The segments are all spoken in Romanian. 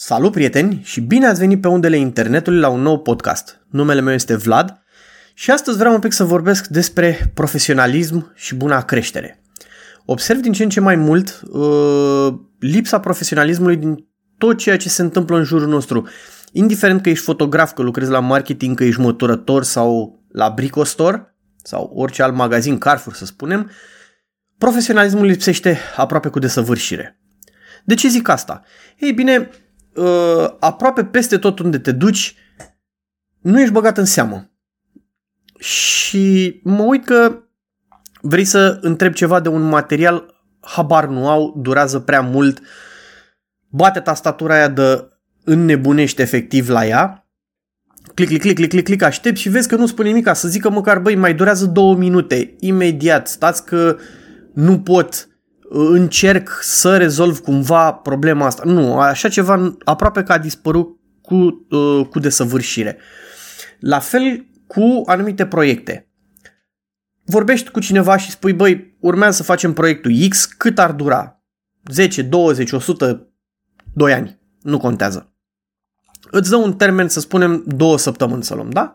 Salut prieteni și bine ați venit pe undele internetului la un nou podcast. Numele meu este Vlad și astăzi vreau un pic să vorbesc despre profesionalism și buna creștere. Observ din ce în ce mai mult uh, lipsa profesionalismului din tot ceea ce se întâmplă în jurul nostru. Indiferent că ești fotograf, că lucrezi la marketing, că ești măturător sau la Bricostore sau orice alt magazin, Carrefour să spunem, profesionalismul lipsește aproape cu desăvârșire. De ce zic asta? Ei bine, uh, aproape peste tot unde te duci, nu ești băgat în seamă. Și mă uit că vrei să întreb ceva de un material, habar nu au, durează prea mult, bate tastatura aia de înnebunește efectiv la ea, click, click, click, click, click, click, aștept și vezi că nu spune nimic, să zică măcar, băi, mai durează două minute, imediat, stați că nu pot, încerc să rezolv cumva problema asta. Nu, așa ceva aproape că a dispărut cu, uh, cu desăvârșire. La fel cu anumite proiecte. Vorbești cu cineva și spui, băi, urmează să facem proiectul X, cât ar dura? 10, 20, 100, 2 ani. Nu contează. Îți dă un termen, să spunem, două săptămâni să luăm, da?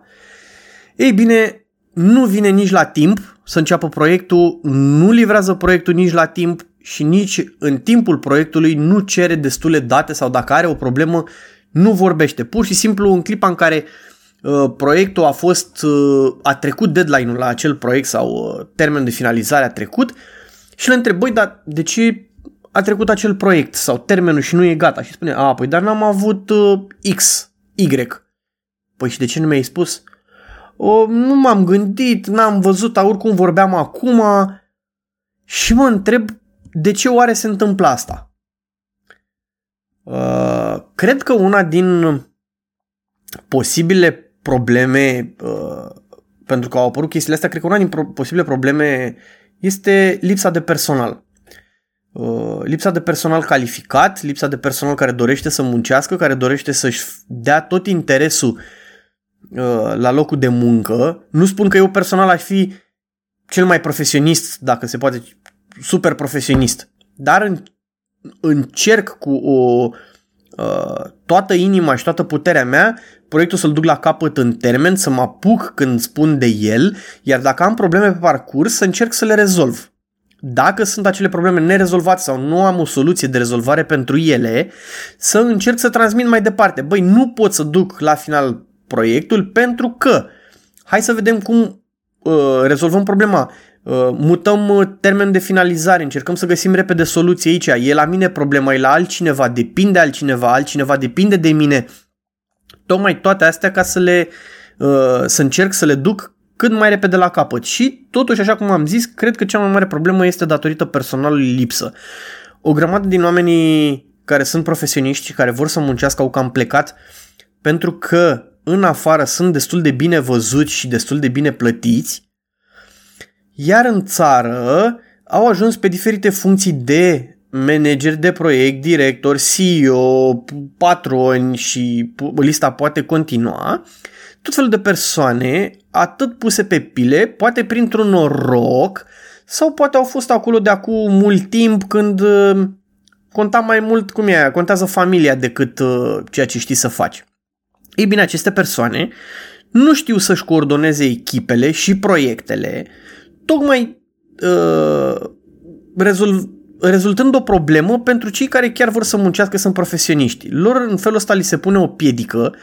Ei bine, nu vine nici la timp să înceapă proiectul, nu livrează proiectul nici la timp și nici în timpul proiectului nu cere destule date sau dacă are o problemă nu vorbește. Pur și simplu în clipa în care uh, proiectul a fost, uh, a trecut deadline-ul la acel proiect sau uh, termenul de finalizare a trecut și le întreb, băi, dar de ce a trecut acel proiect sau termenul și nu e gata? Și spune, a, păi dar n-am avut uh, X, Y. Păi și de ce nu mi-ai spus? O, nu m-am gândit, n-am văzut, oricum vorbeam acum și mă întreb de ce oare se întâmplă asta. Uh, cred că una din posibile probleme, uh, pentru că au apărut chestiile astea, cred că una din pro- posibile probleme este lipsa de personal. Uh, lipsa de personal calificat, lipsa de personal care dorește să muncească, care dorește să-și dea tot interesul uh, la locul de muncă. Nu spun că eu personal aș fi cel mai profesionist, dacă se poate, super profesionist, dar în, încerc cu o uh, toată inima și toată puterea mea proiectul să-l duc la capăt în termen, să mă apuc când spun de el, iar dacă am probleme pe parcurs, să încerc să le rezolv. Dacă sunt acele probleme nerezolvate sau nu am o soluție de rezolvare pentru ele, să încerc să transmit mai departe. Băi, nu pot să duc la final proiectul pentru că hai să vedem cum uh, rezolvăm problema. Uh, mutăm uh, termenul de finalizare, încercăm să găsim repede soluție aici. E la mine problema, e la altcineva, depinde altcineva, altcineva depinde de mine. Tocmai toate astea ca să le uh, să încerc să le duc cât mai repede la capăt. Și totuși, așa cum am zis, cred că cea mai mare problemă este datorită personalului lipsă. O grămadă din oamenii care sunt profesioniști și care vor să muncească au cam plecat pentru că în afară sunt destul de bine văzuți și destul de bine plătiți, iar în țară au ajuns pe diferite funcții de manager de proiect, director, CEO, patroni și lista poate continua, tot felul de persoane, atât puse pe pile, poate printr-un noroc, sau poate au fost acolo de acum mult timp când uh, conta mai mult cum e aia, contează familia decât uh, ceea ce știi să faci. Ei bine, aceste persoane nu știu să-și coordoneze echipele și proiectele, tocmai uh, rezolv, rezultând o problemă pentru cei care chiar vor să muncească, sunt profesioniști. Lor în felul ăsta li se pune o piedică,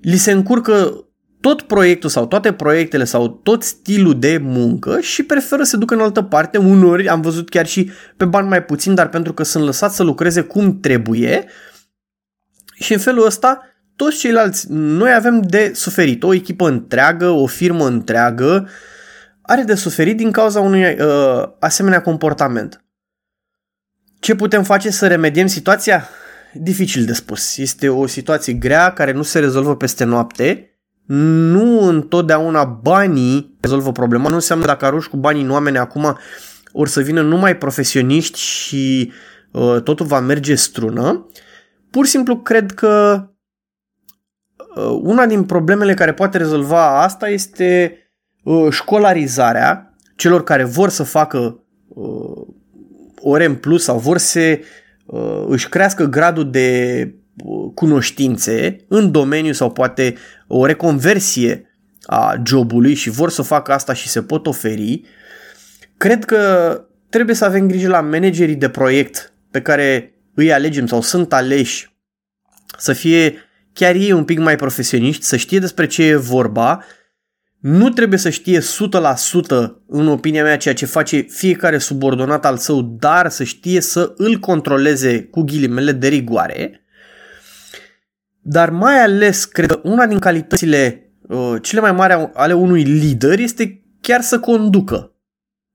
li se încurcă tot proiectul sau toate proiectele sau tot stilul de muncă și preferă să ducă în altă parte. Unori am văzut chiar și pe bani mai puțin, dar pentru că sunt lăsați să lucreze cum trebuie și în felul ăsta toți ceilalți, noi avem de suferit. O echipă întreagă, o firmă întreagă are de suferit din cauza unui uh, asemenea comportament. Ce putem face să remediem situația? Dificil de spus. Este o situație grea care nu se rezolvă peste noapte. Nu întotdeauna banii rezolvă problema. Nu înseamnă dacă arunci cu banii în oameni acum ori să vină numai profesioniști și uh, totul va merge strună. Pur și simplu cred că uh, una din problemele care poate rezolva asta este uh, școlarizarea celor care vor să facă uh, ore în plus sau vor să uh, își crească gradul de uh, cunoștințe în domeniu sau poate o reconversie a jobului și vor să facă asta și se pot oferi, cred că trebuie să avem grijă la managerii de proiect pe care îi alegem sau sunt aleși să fie chiar ei un pic mai profesioniști, să știe despre ce e vorba, nu trebuie să știe 100% în opinia mea ceea ce face fiecare subordonat al său, dar să știe să îl controleze cu ghilimele de rigoare. Dar mai ales, cred că una din calitățile uh, cele mai mari ale unui lider este chiar să conducă.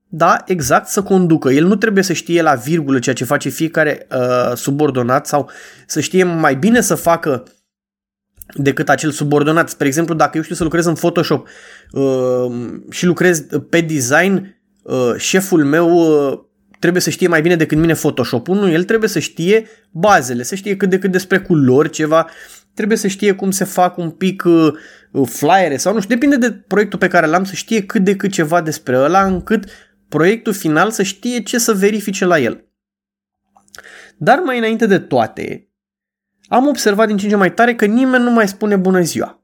Da, exact, să conducă. El nu trebuie să știe la virgulă ceea ce face fiecare uh, subordonat sau să știe mai bine să facă decât acel subordonat. Spre exemplu, dacă eu știu să lucrez în Photoshop uh, și lucrez pe design, uh, șeful meu uh, trebuie să știe mai bine decât mine Photoshop-ul. Nu, el trebuie să știe bazele, să știe cât de cât despre culori, ceva, trebuie să știe cum se fac un pic uh, flyere sau nu știu, depinde de proiectul pe care l-am, să știe cât de cât ceva despre ăla, încât proiectul final să știe ce să verifice la el. Dar mai înainte de toate, am observat din ce în ce mai tare că nimeni nu mai spune bună ziua.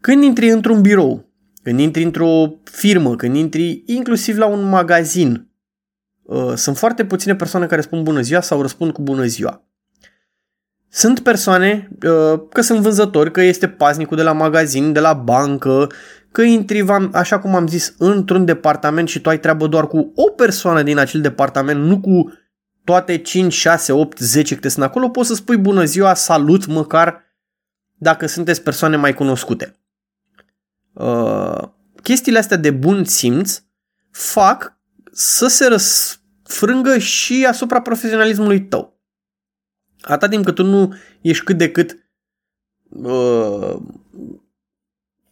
Când intri într-un birou, când intri într-o firmă, când intri inclusiv la un magazin, uh, sunt foarte puține persoane care spun bună ziua sau răspund cu bună ziua. Sunt persoane, uh, că sunt vânzători, că este paznicul de la magazin, de la bancă, că intri, așa cum am zis, într-un departament și tu ai treabă doar cu o persoană din acel departament, nu cu toate 5, 6, 8, 10 câte sunt acolo, poți să spui bună ziua, salut măcar dacă sunteți persoane mai cunoscute. Uh, chestiile astea de bun simț fac să se răsfrângă și asupra profesionalismului tău. Atâta timp cât tu nu ești cât de cât uh,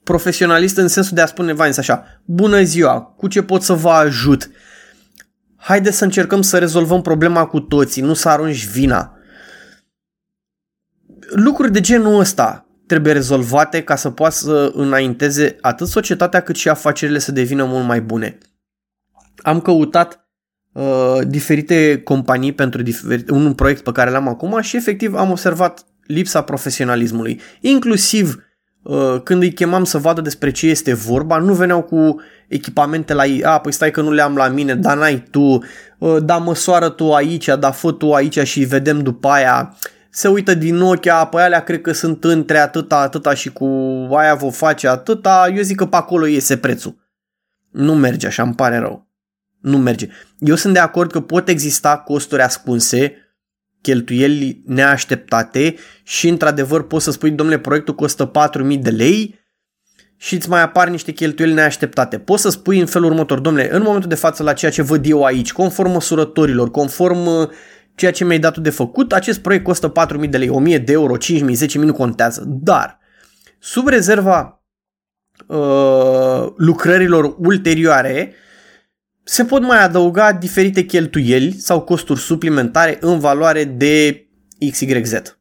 profesionalist în sensul de a spune, Vines, așa, bună ziua, cu ce pot să vă ajut? Haideți să încercăm să rezolvăm problema cu toții, nu să arunci vina. Lucruri de genul ăsta trebuie rezolvate ca să poată să înainteze atât societatea cât și afacerile să devină mult mai bune. Am căutat uh, diferite companii pentru diferite, un proiect pe care l-am acum și efectiv am observat lipsa profesionalismului. Inclusiv uh, când îi chemam să vadă despre ce este vorba, nu veneau cu echipamente la ei, a, păi stai că nu le am la mine, dar n-ai tu, ă, da măsoară tu aici, da fă tu aici și vedem după aia, se uită din ochi, a, păi alea cred că sunt între atâta, atâta și cu aia vă face atâta, eu zic că pe acolo iese prețul. Nu merge așa, îmi pare rău. Nu merge. Eu sunt de acord că pot exista costuri ascunse, cheltuieli neașteptate și într-adevăr poți să spui, domnule, proiectul costă 4.000 de lei, și îți mai apar niște cheltuieli neașteptate. Poți să spui în felul următor, domnule, în momentul de față la ceea ce văd eu aici, conform măsurătorilor, conform uh, ceea ce mi-ai dat de făcut, acest proiect costă 4.000 de lei, 1.000 de euro, 5.000, 10.000, nu contează. Dar, sub rezerva uh, lucrărilor ulterioare, se pot mai adăuga diferite cheltuieli sau costuri suplimentare în valoare de XYZ.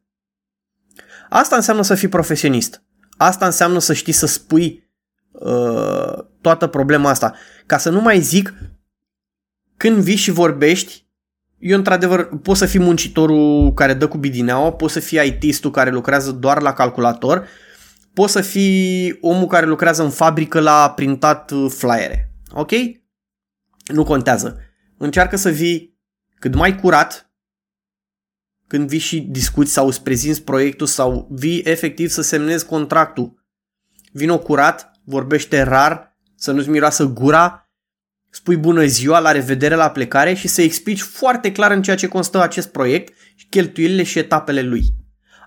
Asta înseamnă să fii profesionist. Asta înseamnă să știi să spui uh, toată problema asta. Ca să nu mai zic, când vii și vorbești, eu într-adevăr pot să fii muncitorul care dă cu bidineaua, pot să fii IT-istul care lucrează doar la calculator, pot să fii omul care lucrează în fabrică la printat uh, flyere. Ok? Nu contează. Încearcă să vii cât mai curat, când vii și discuți sau îți prezinți proiectul sau vii efectiv să semnezi contractul. Vino curat, vorbește rar, să nu-ți miroasă gura, spui bună ziua, la revedere la plecare și să explici foarte clar în ceea ce constă acest proiect, cheltuielile și etapele lui.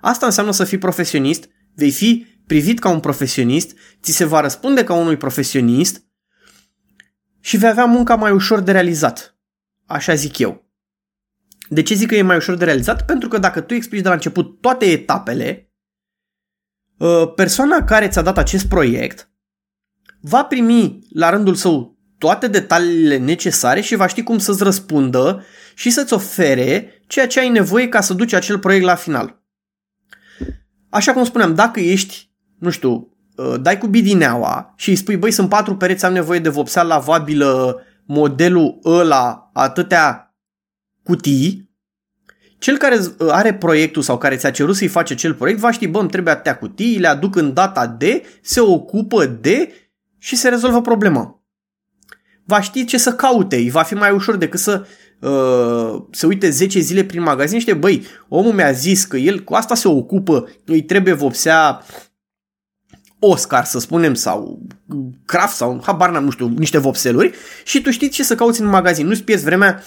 Asta înseamnă să fii profesionist, vei fi privit ca un profesionist, ți se va răspunde ca unui profesionist și vei avea munca mai ușor de realizat. Așa zic eu. De ce zic că e mai ușor de realizat? Pentru că dacă tu explici de la început toate etapele, uh, persoana care ți-a dat acest proiect va primi la rândul său toate detaliile necesare și va ști cum să-ți răspundă și să-ți ofere ceea ce ai nevoie ca să duci acel proiect la final. Așa cum spuneam, dacă ești, nu știu, uh, dai cu bidineaua și îi spui, băi, sunt patru pereți, am nevoie de vopsea lavabilă, modelul ăla, atâtea cutii, cel care are proiectul sau care ți-a cerut să-i face acel proiect va ști, bă, îmi trebuie atâtea cutii, le aduc în data de, se ocupă de și se rezolvă problema. Va ști ce să caute, îi va fi mai ușor decât să uh, se uite 10 zile prin magazin și băi, omul mi-a zis că el cu asta se ocupă, îi trebuie vopsea Oscar, să spunem, sau Kraft sau habar n-am, nu știu, niște vopseluri și tu știi ce să cauți în magazin. Nu-ți pierzi vremea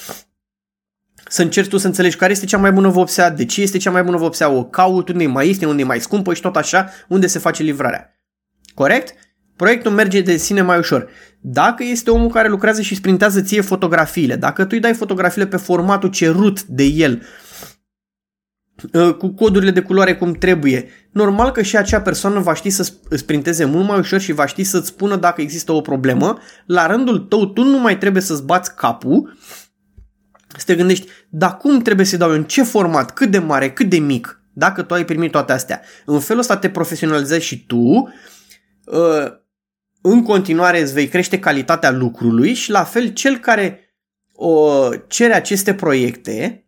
să încerci tu să înțelegi care este cea mai bună vopsea, de ce este cea mai bună vopsea, o caut, unde e mai ieftin, unde e mai scumpă și tot așa, unde se face livrarea. Corect? Proiectul merge de sine mai ușor. Dacă este omul care lucrează și sprintează ție fotografiile, dacă tu îi dai fotografiile pe formatul cerut de el, uh, cu codurile de culoare cum trebuie, normal că și acea persoană va ști să sprinteze mult mai ușor și va ști să-ți spună dacă există o problemă. La rândul tău, tu nu mai trebuie să-ți bați capul. Să te gândești, dar cum trebuie să dau eu, în ce format, cât de mare, cât de mic, dacă tu ai primit toate astea. În felul ăsta te profesionalizezi și tu, uh, în continuare îți vei crește calitatea lucrului și la fel cel care o cere aceste proiecte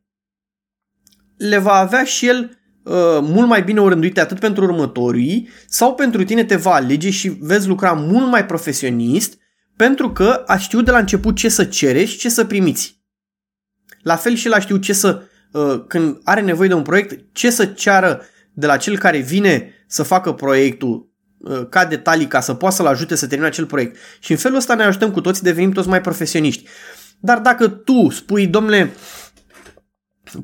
le va avea și el uh, mult mai bine orânduite atât pentru următorii sau pentru tine te va alege și vezi lucra mult mai profesionist pentru că a știut de la început ce să cere și ce să primiți. La fel și la știu ce să, uh, când are nevoie de un proiect, ce să ceară de la cel care vine să facă proiectul uh, ca detalii ca să poată să-l ajute să termine acel proiect. Și în felul ăsta ne ajutăm cu toți, devenim toți mai profesioniști. Dar dacă tu spui, domnule,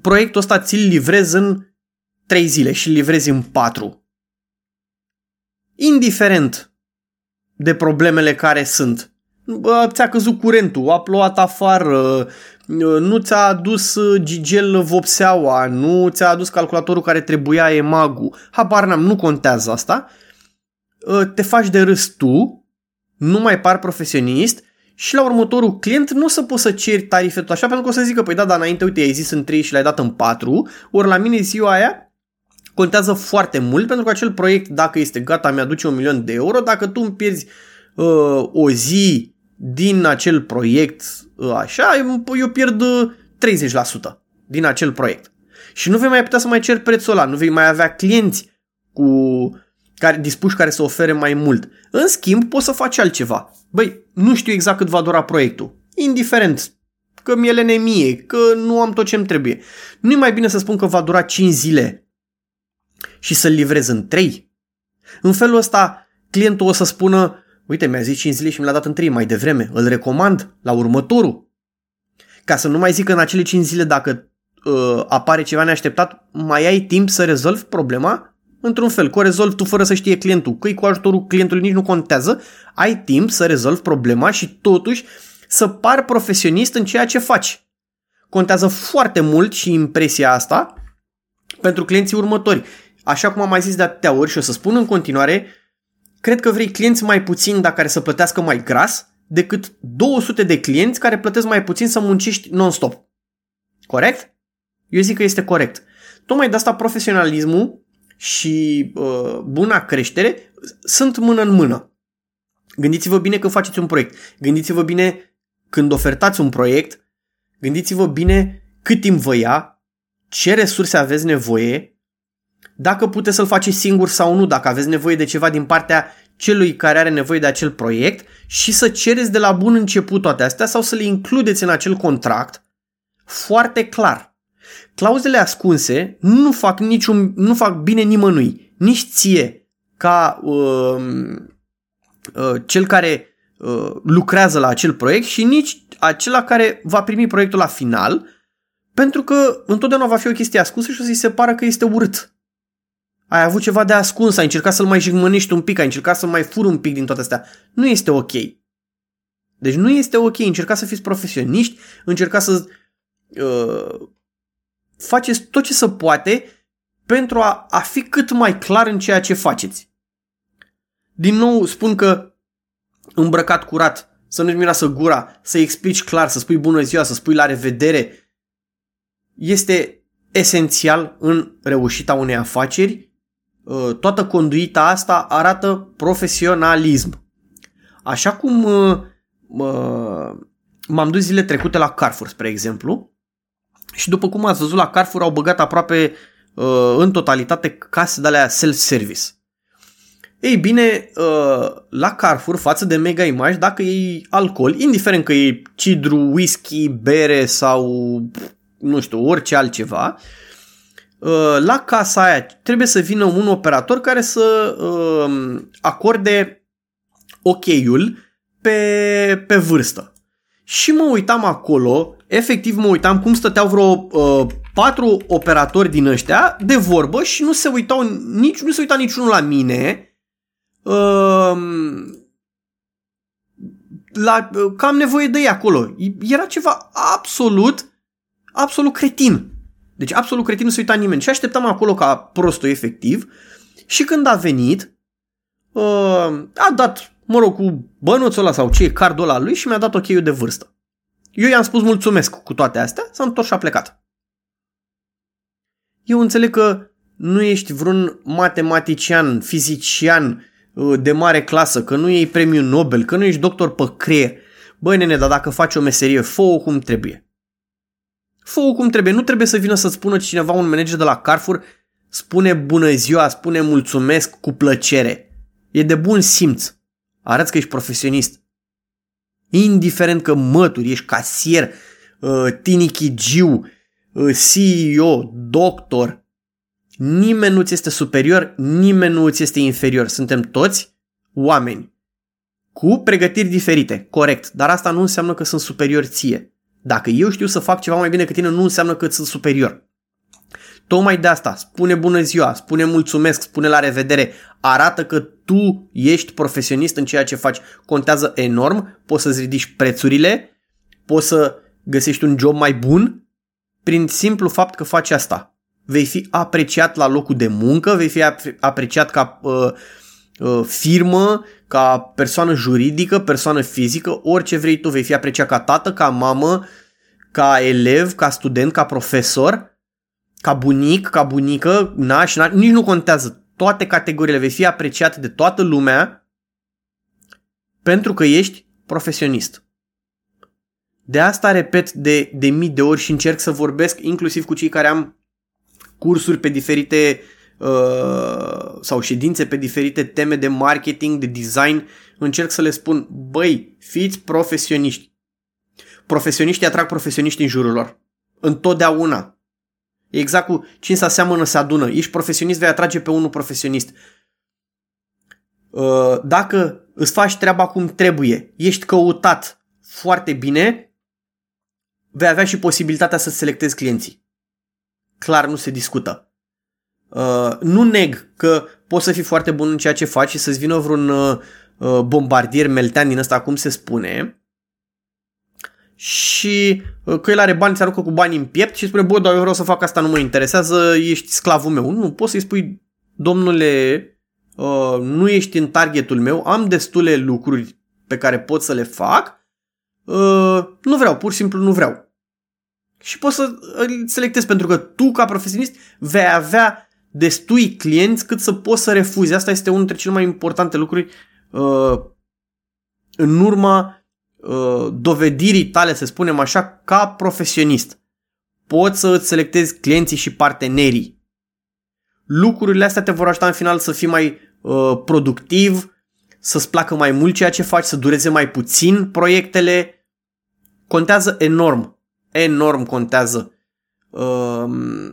proiectul ăsta ți-l livrezi în 3 zile și îl livrezi în 4, indiferent de problemele care sunt, ți-a căzut curentul, a plouat afară, nu ți-a adus uh, Gigel vopseaua, nu ți-a adus calculatorul care trebuia emagul, habar n-am, nu contează asta, uh, te faci de râs tu, nu mai par profesionist și la următorul client nu o să poți să ceri tarife tot așa, pentru că o să zică, păi da, dar înainte, uite, ai zis în 3 și l-ai dat în 4, ori la mine ziua aia contează foarte mult, pentru că acel proiect, dacă este gata, mi-aduce un milion de euro, dacă tu îmi pierzi uh, o zi din acel proiect ă, așa, eu pierd 30% ă, din acel proiect. Și nu vei mai putea să mai cer prețul ăla, nu vei mai avea clienți cu care, dispuși care să ofere mai mult. În schimb, poți să faci altceva. Băi, nu știu exact cât va dura proiectul. Indiferent că mi-e lenemie, că nu am tot ce-mi trebuie. Nu e mai bine să spun că va dura 5 zile și să-l livrez în 3? În felul ăsta, clientul o să spună, Uite, mi-a zis 5 zile și mi l-a dat în 3 mai devreme. Îl recomand la următorul. Ca să nu mai zic că în acele 5 zile dacă uh, apare ceva neașteptat, mai ai timp să rezolvi problema într-un fel. Că o rezolvi tu fără să știe clientul. Că cu ajutorul clientului nici nu contează. Ai timp să rezolvi problema și totuși să par profesionist în ceea ce faci. Contează foarte mult și impresia asta pentru clienții următori. Așa cum am mai zis de atâtea ori și o să spun în continuare, cred că vrei clienți mai puțini, dar care să plătească mai gras, decât 200 de clienți care plătesc mai puțin să muncești non-stop. Corect? Eu zic că este corect. Tocmai de asta profesionalismul și uh, buna creștere sunt mână în mână. Gândiți-vă bine când faceți un proiect. Gândiți-vă bine când ofertați un proiect. Gândiți-vă bine cât timp vă ia, ce resurse aveți nevoie dacă puteți să-l faceți singur sau nu, dacă aveți nevoie de ceva din partea celui care are nevoie de acel proiect și să cereți de la bun început toate astea sau să le includeți în acel contract foarte clar. Clauzele ascunse nu fac, niciun, nu fac bine nimănui, nici ție ca uh, uh, cel care uh, lucrează la acel proiect și nici acela care va primi proiectul la final, pentru că întotdeauna va fi o chestie ascunsă și o să-i se pară că este urât ai avut ceva de ascuns, ai încercat să-l mai jigmănești un pic, ai încercat să mai furi un pic din toate astea. Nu este ok. Deci nu este ok. Încercați să fiți profesioniști, încercați să uh, faceți tot ce se poate pentru a, a fi cât mai clar în ceea ce faceți. Din nou spun că îmbrăcat curat, să nu-ți miroasă gura, să explici clar, să spui bună ziua, să spui la revedere, este esențial în reușita unei afaceri Uh, toată conduita asta arată profesionalism. Așa cum uh, m-am dus zile trecute la Carrefour, spre exemplu, și după cum ați văzut la Carrefour au băgat aproape uh, în totalitate case de alea self-service. Ei bine, uh, la Carrefour, față de Mega Image, dacă e alcool, indiferent că e cidru, whisky, bere sau nu știu, orice altceva, uh, la casa aia trebuie să vină un operator care să uh, acorde ok-ul pe, pe vârstă. Și mă uitam acolo, efectiv mă uitam cum stăteau vreo uh, patru operatori din ăștia de vorbă și nu se uitau nici nu se uita niciunul la mine. Uh, la, uh, că am nevoie de ei acolo. Era ceva absolut, absolut cretin. Deci absolut cretin nu se uita nimeni. Și așteptam acolo ca prostul efectiv. Și când a venit, uh, a dat mă rog, cu bănuțul ăla sau ce e cardul ăla lui și mi-a dat ok de vârstă. Eu i-am spus mulțumesc cu toate astea, s-a întors și a plecat. Eu înțeleg că nu ești vreun matematician, fizician uh, de mare clasă, că nu iei premiu Nobel, că nu ești doctor pe creier. Băi nene, dar dacă faci o meserie, fă cum trebuie. fă cum trebuie. Nu trebuie să vină să spună cineva, un manager de la Carrefour, spune bună ziua, spune mulțumesc cu plăcere. E de bun simț. Arăți că ești profesionist. Indiferent că mături, ești casier, uh, tinichigiu, uh, CEO, doctor, nimeni nu ți este superior, nimeni nu ți este inferior. Suntem toți oameni cu pregătiri diferite, corect, dar asta nu înseamnă că sunt superior ție. Dacă eu știu să fac ceva mai bine decât tine, nu înseamnă că sunt superior. Tocmai de asta, spune bună ziua, spune mulțumesc, spune la revedere, arată că tu ești profesionist în ceea ce faci. Contează enorm, poți să-ți ridici prețurile, poți să găsești un job mai bun prin simplu fapt că faci asta. Vei fi apreciat la locul de muncă, vei fi apreciat ca uh, uh, firmă, ca persoană juridică, persoană fizică, orice vrei tu, vei fi apreciat ca tată, ca mamă, ca elev, ca student, ca profesor ca bunic, ca bunică, naș, naș, nici nu contează. Toate categoriile vei fi apreciat de toată lumea pentru că ești profesionist. De asta repet de, de mii de ori și încerc să vorbesc inclusiv cu cei care am cursuri pe diferite uh, sau ședințe pe diferite teme de marketing, de design, încerc să le spun, băi, fiți profesioniști. Profesioniștii atrag profesioniști în jurul lor. Întotdeauna. Exact cu cine se aseamănă se adună. Ești profesionist, vei atrage pe unul profesionist. Uh, dacă îți faci treaba cum trebuie, ești căutat foarte bine, vei avea și posibilitatea să selectezi clienții. Clar nu se discută. Uh, nu neg că poți să fii foarte bun în ceea ce faci și să-ți vină vreun uh, bombardier meltean din ăsta, cum se spune, și uh, că el are bani, ți aruncă cu bani în piept și spune, bă, dar eu vreau să fac asta, nu mă interesează, ești sclavul meu. Nu, poți să-i spui, domnule, uh, nu ești în targetul meu, am destule lucruri pe care pot să le fac, uh, nu vreau, pur și simplu nu vreau. Și poți să îl selectezi pentru că tu, ca profesionist, vei avea destui clienți cât să poți să refuzi. Asta este unul dintre cele mai importante lucruri uh, în urma Uh, dovedirii tale, să spunem așa, ca profesionist. Poți să îți selectezi clienții și partenerii. Lucrurile astea te vor ajuta în final să fii mai uh, productiv, să-ți placă mai mult ceea ce faci, să dureze mai puțin proiectele. Contează enorm. Enorm contează. Uh,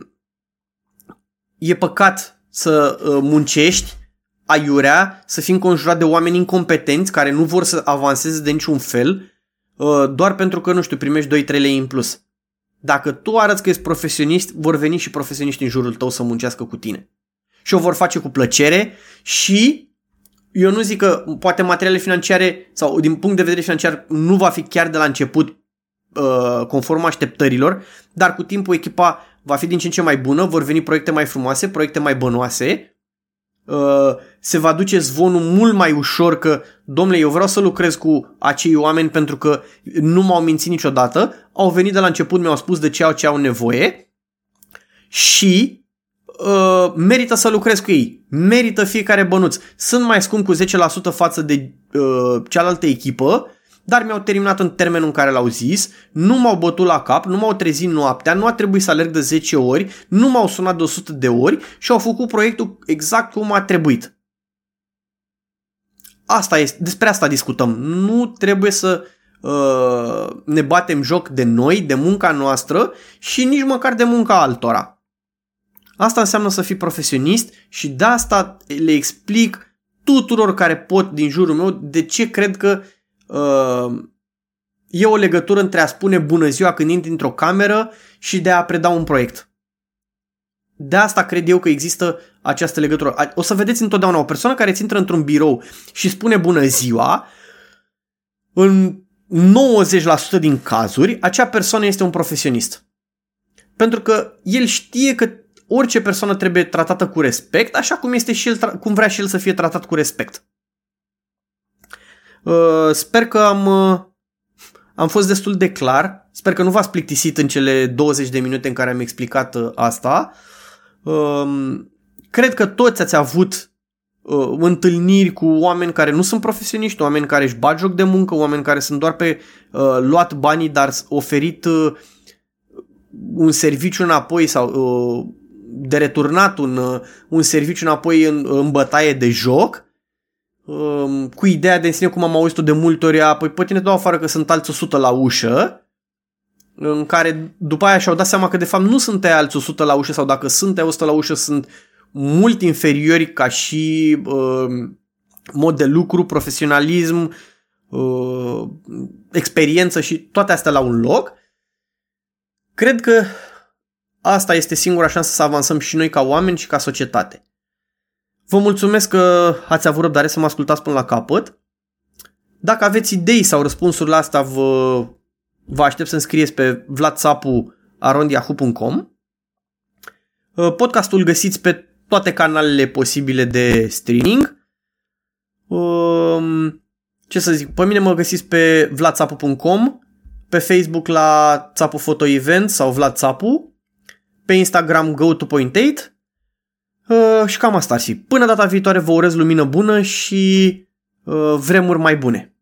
e păcat să uh, muncești aiurea să fii înconjurat de oameni incompetenți care nu vor să avanseze de niciun fel uh, doar pentru că, nu știu, primești 2-3 lei în plus. Dacă tu arăți că ești profesionist, vor veni și profesioniști în jurul tău să muncească cu tine. Și o vor face cu plăcere și eu nu zic că poate materiale financiare sau din punct de vedere financiar nu va fi chiar de la început uh, conform așteptărilor, dar cu timpul echipa va fi din ce în ce mai bună, vor veni proiecte mai frumoase, proiecte mai bănoase Uh, se va duce zvonul mult mai ușor că, domnule, eu vreau să lucrez cu acei oameni pentru că nu m-au mințit niciodată, au venit de la început, mi-au spus de ce au ce au nevoie și uh, merită să lucrez cu ei, merită fiecare bănuț. Sunt mai scump cu 10% față de uh, cealaltă echipă, dar mi-au terminat în termenul în care l-au zis, nu m-au bătut la cap, nu m-au trezit noaptea, nu a trebuit să alerg de 10 ori, nu m-au sunat de 100 de ori și au făcut proiectul exact cum a trebuit. Asta este, despre asta discutăm. Nu trebuie să uh, ne batem joc de noi, de munca noastră și nici măcar de munca altora. Asta înseamnă să fii profesionist și de asta le explic tuturor care pot din jurul meu de ce cred că uh, e o legătură între a spune bună ziua când intri într-o cameră și de a preda un proiect. De asta cred eu că există această legătură. O să vedeți întotdeauna o persoană care ți intră într-un birou și spune bună ziua, în 90% din cazuri, acea persoană este un profesionist. Pentru că el știe că orice persoană trebuie tratată cu respect, așa cum, este și el, cum vrea și el să fie tratat cu respect. Uh, sper că am, uh, am fost destul de clar. Sper că nu v-ați plictisit în cele 20 de minute în care am explicat uh, asta. Um, cred că toți ați avut întâlniri cu oameni care nu sunt profesioniști, oameni care își bat joc de muncă, oameni care sunt doar pe uh, luat banii, dar oferit uh, un serviciu înapoi sau uh, de returnat un, uh, un serviciu înapoi în, în bătaie de joc um, cu ideea de în sine, cum am auzit-o de multe ori, apoi pe tine dau afară că sunt alți 100 la ușă, în care după aia și-au dat seama că de fapt nu sunt alți 100 la ușă sau dacă sunt 100 la ușă sunt mult inferiori ca și uh, mod de lucru, profesionalism, uh, experiență și toate astea la un loc. Cred că Asta este singura șansă să avansăm și noi ca oameni și ca societate. Vă mulțumesc că ați avut răbdare să mă ascultați până la capăt. Dacă aveți idei sau răspunsuri la asta, vă, vă aștept să-mi scrieți pe vlatsapu.arondiahu.com Podcastul găsiți pe toate canalele posibile de streaming. Um, ce să zic, pe mine mă găsiți pe vlatsapu.com, pe Facebook la Țapu Photo Event sau Vlad Țapu pe Instagram go to point 8 uh, și cam asta ar fi. Până data viitoare vă urez lumină bună și uh, vremuri mai bune.